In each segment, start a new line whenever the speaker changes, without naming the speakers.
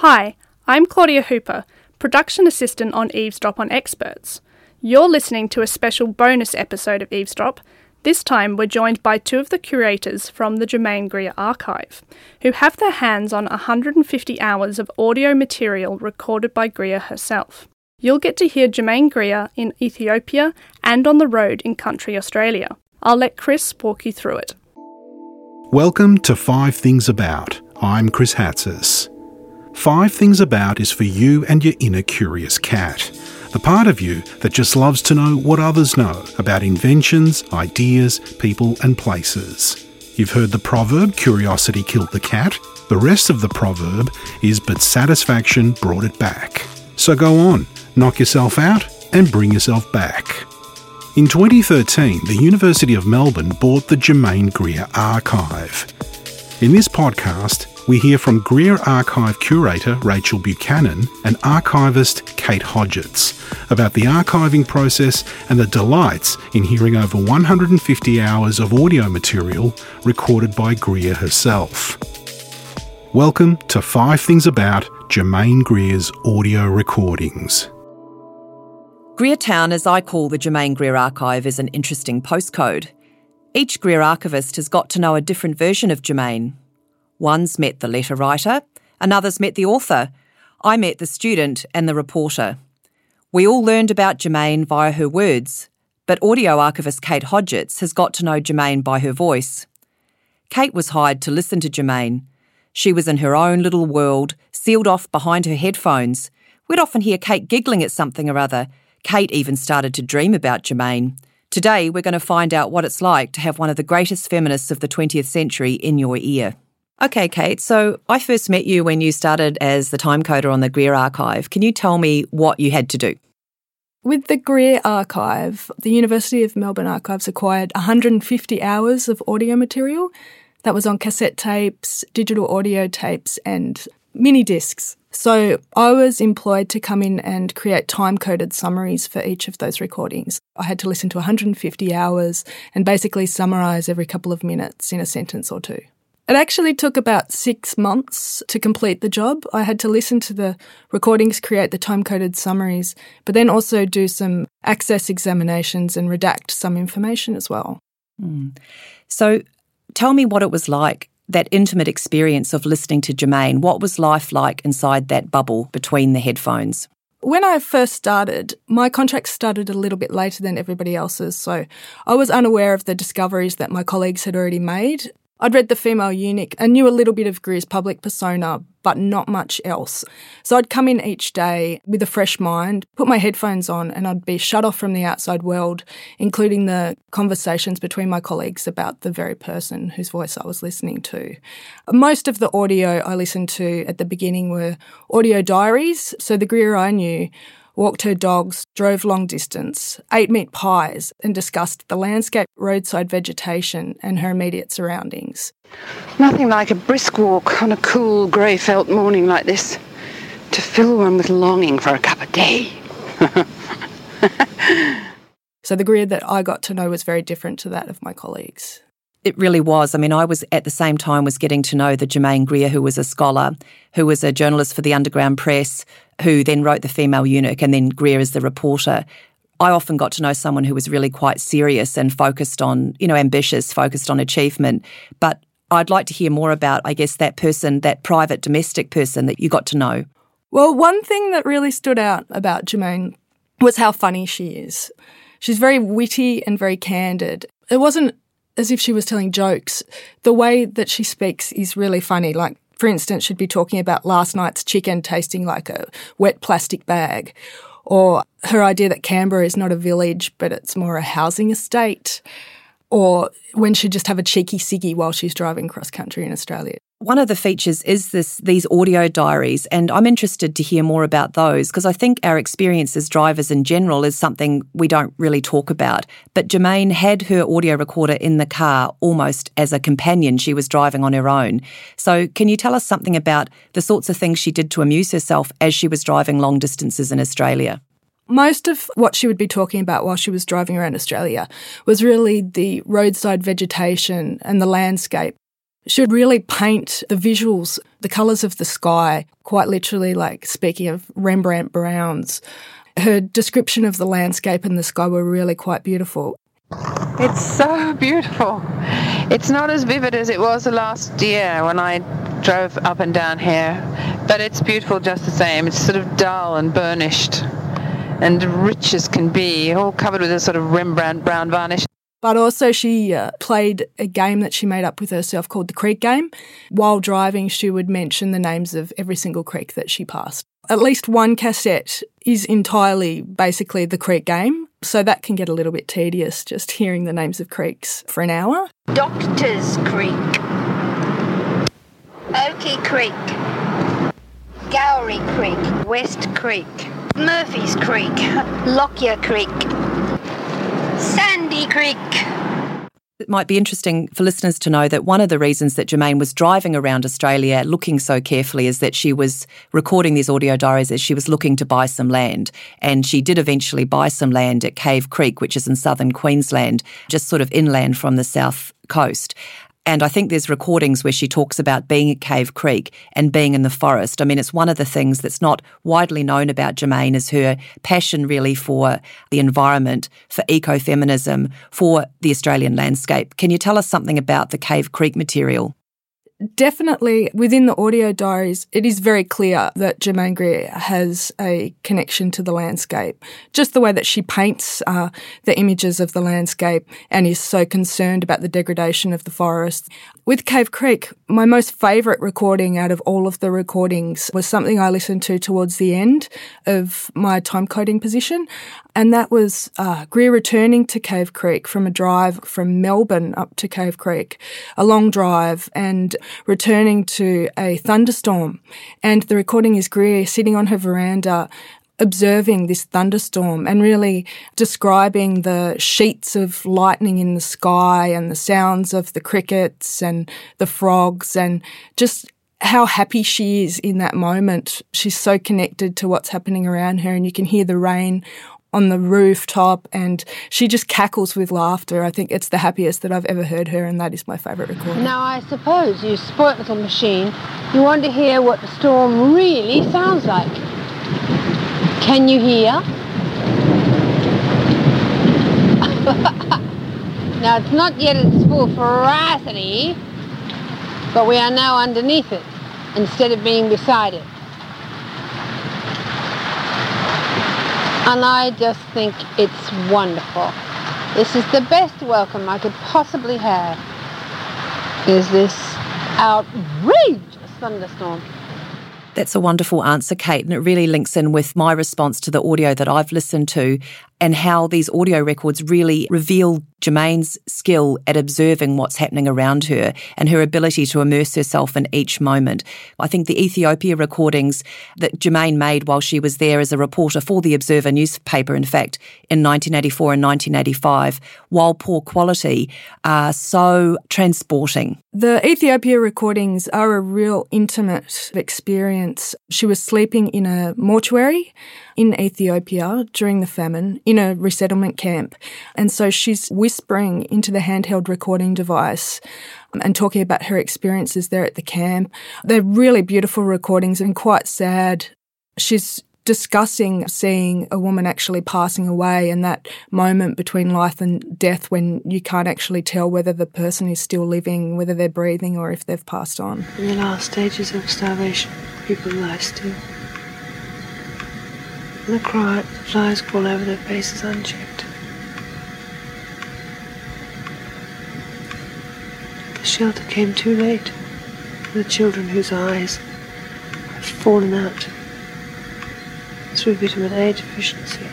Hi, I'm Claudia Hooper, production assistant on Eavesdrop on Experts. You're listening to a special bonus episode of Eavesdrop. This time, we're joined by two of the curators from the Germaine Greer Archive, who have their hands on 150 hours of audio material recorded by Greer herself. You'll get to hear Germaine Greer in Ethiopia and on the road in country Australia. I'll let Chris walk you through it.
Welcome to Five Things About. I'm Chris Hatzis. Five Things About is for you and your inner curious cat. The part of you that just loves to know what others know about inventions, ideas, people, and places. You've heard the proverb, curiosity killed the cat. The rest of the proverb is, but satisfaction brought it back. So go on, knock yourself out, and bring yourself back. In 2013, the University of Melbourne bought the Germaine Greer Archive. In this podcast, we hear from Greer Archive curator Rachel Buchanan and archivist Kate Hodgetts about the archiving process and the delights in hearing over 150 hours of audio material recorded by Greer herself. Welcome to Five Things About Germaine Greer's audio recordings.
Greer Town, as I call the Germaine Greer Archive, is an interesting postcode. Each Greer archivist has got to know a different version of Germaine. One's met the letter writer, another's met the author. I met the student and the reporter. We all learned about Germaine via her words, but audio archivist Kate Hodgetts has got to know Germaine by her voice. Kate was hired to listen to Germaine. She was in her own little world, sealed off behind her headphones. We'd often hear Kate giggling at something or other, Kate even started to dream about Germaine. Today, we're going to find out what it's like to have one of the greatest feminists of the 20th century in your ear. Okay, Kate, so I first met you when you started as the time coder on the Greer Archive. Can you tell me what you had to do?
With the Greer Archive, the University of Melbourne Archives acquired 150 hours of audio material that was on cassette tapes, digital audio tapes, and mini discs. So I was employed to come in and create time coded summaries for each of those recordings. I had to listen to 150 hours and basically summarize every couple of minutes in a sentence or two. It actually took about six months to complete the job. I had to listen to the recordings, create the time coded summaries, but then also do some access examinations and redact some information as well.
Mm. So tell me what it was like that intimate experience of listening to Germaine, what was life like inside that bubble between the headphones?
When I first started, my contract started a little bit later than everybody else's, so I was unaware of the discoveries that my colleagues had already made. I'd read The Female Eunuch and knew a little bit of Greer's public persona, but not much else. So I'd come in each day with a fresh mind, put my headphones on, and I'd be shut off from the outside world, including the conversations between my colleagues about the very person whose voice I was listening to. Most of the audio I listened to at the beginning were audio diaries. So the Greer I knew walked her dogs, drove long distance, ate meat pies, and discussed the landscape, roadside vegetation, and her immediate surroundings.
Nothing like a brisk walk on a cool, grey felt morning like this to fill one with longing for a cup of tea.
so the Greer that I got to know was very different to that of my colleagues.
It really was. I mean, I was at the same time was getting to know the Germaine Greer, who was a scholar, who was a journalist for the Underground Press, who then wrote The Female Eunuch, and then Greer as the reporter. I often got to know someone who was really quite serious and focused on, you know, ambitious, focused on achievement. But I'd like to hear more about, I guess, that person, that private domestic person that you got to know.
Well, one thing that really stood out about Germaine was how funny she is. She's very witty and very candid. It wasn't as if she was telling jokes. The way that she speaks is really funny. Like, for instance, she'd be talking about last night's chicken tasting like a wet plastic bag, or her idea that Canberra is not a village, but it's more a housing estate, or when she'd just have a cheeky ciggy while she's driving cross country in Australia.
One of the features is this these audio diaries, and I'm interested to hear more about those because I think our experience as drivers in general is something we don't really talk about. But Germaine had her audio recorder in the car almost as a companion. She was driving on her own. So, can you tell us something about the sorts of things she did to amuse herself as she was driving long distances in Australia?
most of what she would be talking about while she was driving around Australia was really the roadside vegetation and the landscape She would really paint the visuals, the colours of the sky, quite literally, like speaking of Rembrandt Browns. Her description of the landscape and the sky were really quite beautiful.
It's so beautiful. It's not as vivid as it was last year when I drove up and down here, but it's beautiful just the same. It's sort of dull and burnished and rich as can be, all covered with a sort of Rembrandt brown varnish.
But also, she uh, played a game that she made up with herself called the Creek Game. While driving, she would mention the names of every single creek that she passed. At least one cassette is entirely basically the Creek Game, so that can get a little bit tedious just hearing the names of creeks for an hour.
Doctors Creek, Oakey Creek, Gowrie Creek, West Creek, Murphy's Creek, Lockyer Creek, Sandy Creek.
It might be interesting for listeners to know that one of the reasons that Germaine was driving around Australia looking so carefully is that she was recording these audio diaries as she was looking to buy some land. And she did eventually buy some land at Cave Creek, which is in southern Queensland, just sort of inland from the south coast. And I think there's recordings where she talks about being at Cave Creek and being in the forest. I mean, it's one of the things that's not widely known about Germaine is her passion really for the environment, for ecofeminism, for the Australian landscape. Can you tell us something about the Cave Creek material?
Definitely within the audio diaries, it is very clear that Germaine Greer has a connection to the landscape. Just the way that she paints uh, the images of the landscape and is so concerned about the degradation of the forest. With Cave Creek, my most favourite recording out of all of the recordings was something I listened to towards the end of my time coding position. And that was uh, Greer returning to Cave Creek from a drive from Melbourne up to Cave Creek, a long drive, and returning to a thunderstorm. And the recording is Greer sitting on her veranda observing this thunderstorm and really describing the sheets of lightning in the sky and the sounds of the crickets and the frogs and just how happy she is in that moment. She's so connected to what's happening around her and you can hear the rain on the rooftop and she just cackles with laughter. I think it's the happiest that I've ever heard her and that is my favourite recording.
Now I suppose you spoilt little machine, you want to hear what the storm really sounds like. Can you hear? now it's not yet its full ferocity, but we are now underneath it instead of being beside it. And I just think it's wonderful. This is the best welcome I could possibly have. Is this outrageous thunderstorm?
That's a wonderful answer, Kate, and it really links in with my response to the audio that I've listened to and how these audio records really reveal Germaine's skill at observing what's happening around her and her ability to immerse herself in each moment. I think the Ethiopia recordings that Germaine made while she was there as a reporter for the Observer newspaper, in fact, in 1984 and 1985, while poor quality, are so transporting.
The Ethiopia recordings are a real intimate experience. She was sleeping in a mortuary in Ethiopia during the famine in a resettlement camp. And so she's whispering into the handheld recording device um, and talking about her experiences there at the camp. They're really beautiful recordings and quite sad. She's discussing seeing a woman actually passing away and that moment between life and death when you can't actually tell whether the person is still living, whether they're breathing or if they've passed on.
In the last stages of starvation, people lie still. And the cry, flies crawl over their faces unchecked. The shelter came too late for the children whose eyes have fallen out through vitamin A deficiency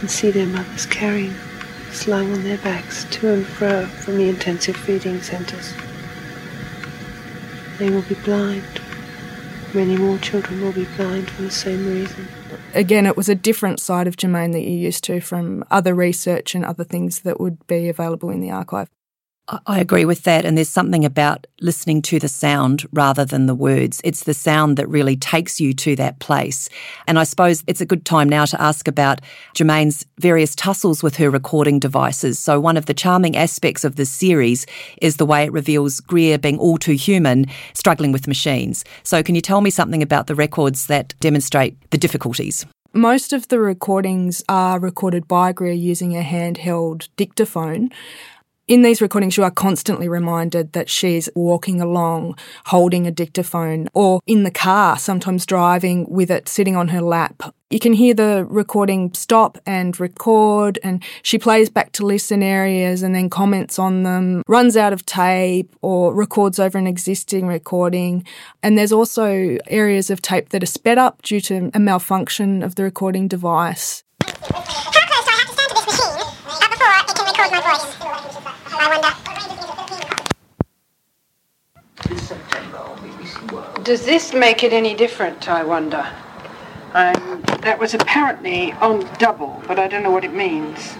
and see their mothers carrying, slung on their backs to and fro from the intensive feeding centres. They will be blind. Many more children will be blind for the same reason.
Again, it was a different side of Germaine that you're used to from other research and other things that would be available in the archive.
I agree with that. And there's something about listening to the sound rather than the words. It's the sound that really takes you to that place. And I suppose it's a good time now to ask about Germaine's various tussles with her recording devices. So, one of the charming aspects of this series is the way it reveals Greer being all too human, struggling with machines. So, can you tell me something about the records that demonstrate the difficulties?
Most of the recordings are recorded by Greer using a handheld dictaphone. In these recordings, you are constantly reminded that she's walking along holding a dictaphone or in the car, sometimes driving with it sitting on her lap. You can hear the recording stop and record, and she plays back to listen areas and then comments on them, runs out of tape or records over an existing recording. And there's also areas of tape that are sped up due to a malfunction of the recording device.
Does this make it any different, I wonder? Um, that was apparently on double, but I don't know what it means.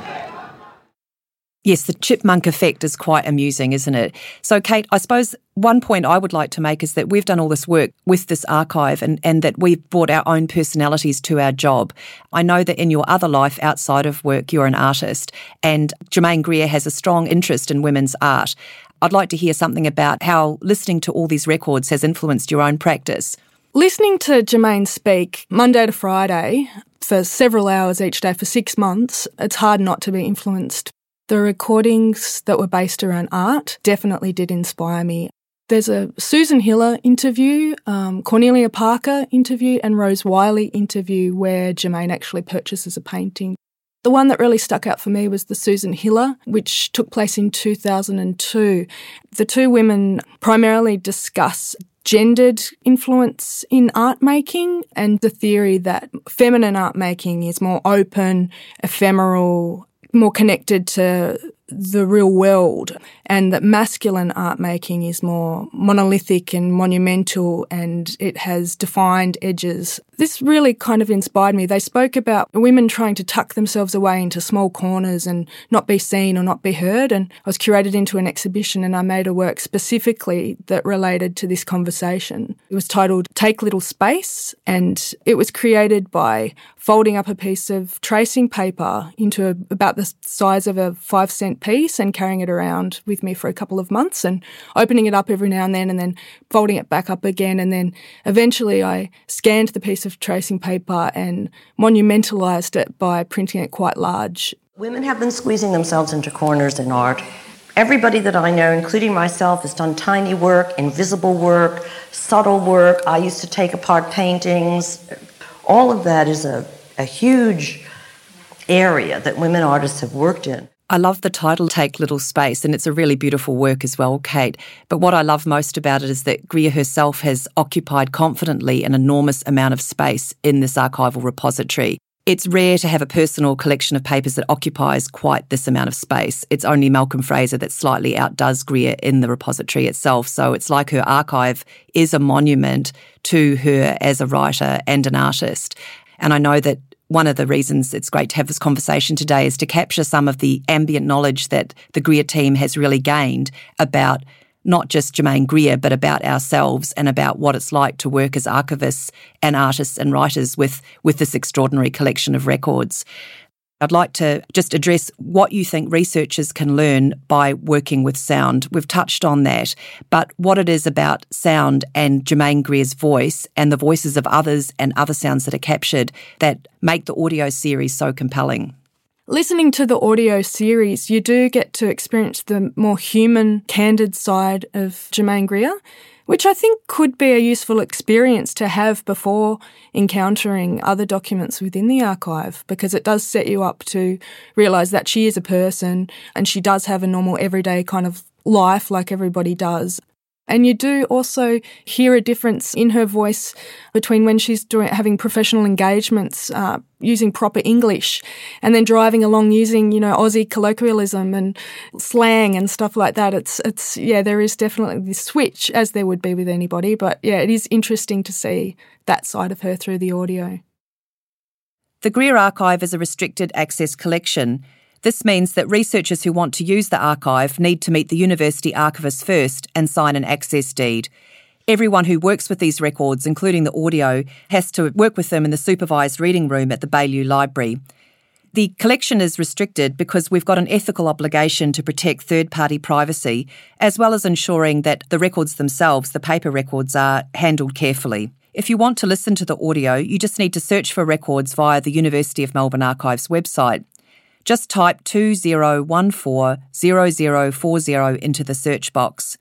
Yes, the chipmunk effect is quite amusing, isn't it? So, Kate, I suppose one point I would like to make is that we've done all this work with this archive and, and that we've brought our own personalities to our job. I know that in your other life outside of work, you're an artist, and Germaine Greer has a strong interest in women's art. I'd like to hear something about how listening to all these records has influenced your own practice.
Listening to Germaine speak Monday to Friday for several hours each day for six months, it's hard not to be influenced the recordings that were based around art definitely did inspire me. There's a Susan Hiller interview, um, Cornelia Parker interview, and Rose Wiley interview where Germaine actually purchases a painting. The one that really stuck out for me was the Susan Hiller, which took place in 2002. The two women primarily discuss gendered influence in art making and the theory that feminine art making is more open, ephemeral, more connected to the real world, and that masculine art making is more monolithic and monumental and it has defined edges. This really kind of inspired me. They spoke about women trying to tuck themselves away into small corners and not be seen or not be heard. And I was curated into an exhibition and I made a work specifically that related to this conversation. It was titled Take Little Space and it was created by folding up a piece of tracing paper into a, about the size of a five cent piece and carrying it around with me for a couple of months and opening it up every now and then and then folding it back up again. And then eventually I scanned the piece of tracing paper and monumentalized it by printing it quite large.
Women have been squeezing themselves into corners in art. Everybody that I know, including myself, has done tiny work, invisible work, subtle work. I used to take apart paintings. All of that is a, a huge area that women artists have worked in.
I love the title Take Little Space, and it's a really beautiful work as well, Kate. But what I love most about it is that Greer herself has occupied confidently an enormous amount of space in this archival repository. It's rare to have a personal collection of papers that occupies quite this amount of space. It's only Malcolm Fraser that slightly outdoes Greer in the repository itself. So it's like her archive is a monument to her as a writer and an artist. And I know that one of the reasons it's great to have this conversation today is to capture some of the ambient knowledge that the Greer team has really gained about not just Germaine Greer, but about ourselves and about what it's like to work as archivists and artists and writers with, with this extraordinary collection of records. I'd like to just address what you think researchers can learn by working with sound. We've touched on that, but what it is about sound and Germaine Greer's voice and the voices of others and other sounds that are captured that make the audio series so compelling.
Listening to the audio series, you do get to experience the more human, candid side of Germaine Greer which I think could be a useful experience to have before encountering other documents within the archive because it does set you up to realise that she is a person and she does have a normal everyday kind of life like everybody does. And you do also hear a difference in her voice between when she's doing having professional engagements uh, using proper English, and then driving along using you know Aussie colloquialism and slang and stuff like that. It's it's yeah, there is definitely this switch as there would be with anybody, but yeah, it is interesting to see that side of her through the audio.
The Greer Archive is a restricted access collection. This means that researchers who want to use the archive need to meet the university archivist first and sign an access deed. Everyone who works with these records, including the audio, has to work with them in the supervised reading room at the Baillieu Library. The collection is restricted because we've got an ethical obligation to protect third party privacy, as well as ensuring that the records themselves, the paper records, are handled carefully. If you want to listen to the audio, you just need to search for records via the University of Melbourne Archives website. Just type 20140040 into the search box.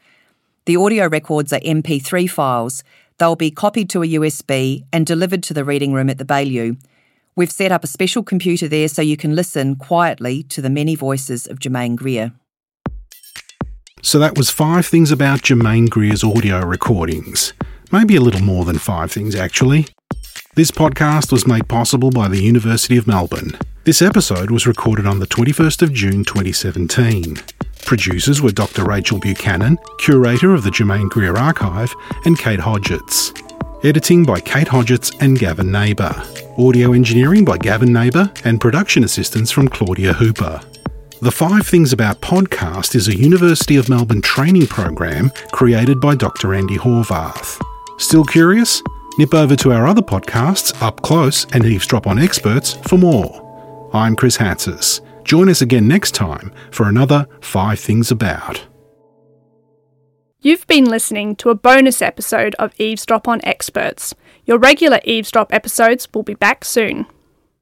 The audio records are MP3 files. They'll be copied to a USB and delivered to the reading room at the Baillieu. We've set up a special computer there so you can listen quietly to the many voices of Germaine Greer.
So that was five things about Germaine Greer's audio recordings. Maybe a little more than five things, actually. This podcast was made possible by the University of Melbourne. This episode was recorded on the 21st of June 2017. Producers were Dr. Rachel Buchanan, curator of the Germaine Greer Archive, and Kate Hodgetts. Editing by Kate Hodgetts and Gavin Neighbour. Audio engineering by Gavin Neighbour, and production assistance from Claudia Hooper. The Five Things About podcast is a University of Melbourne training program created by Dr. Andy Horvath. Still curious? Nip over to our other podcasts, Up Close and Eavesdrop on Experts, for more. I'm Chris Hatzis. Join us again next time for another Five Things About.
You've been listening to a bonus episode of Eavesdrop on Experts. Your regular Eavesdrop episodes will be back soon.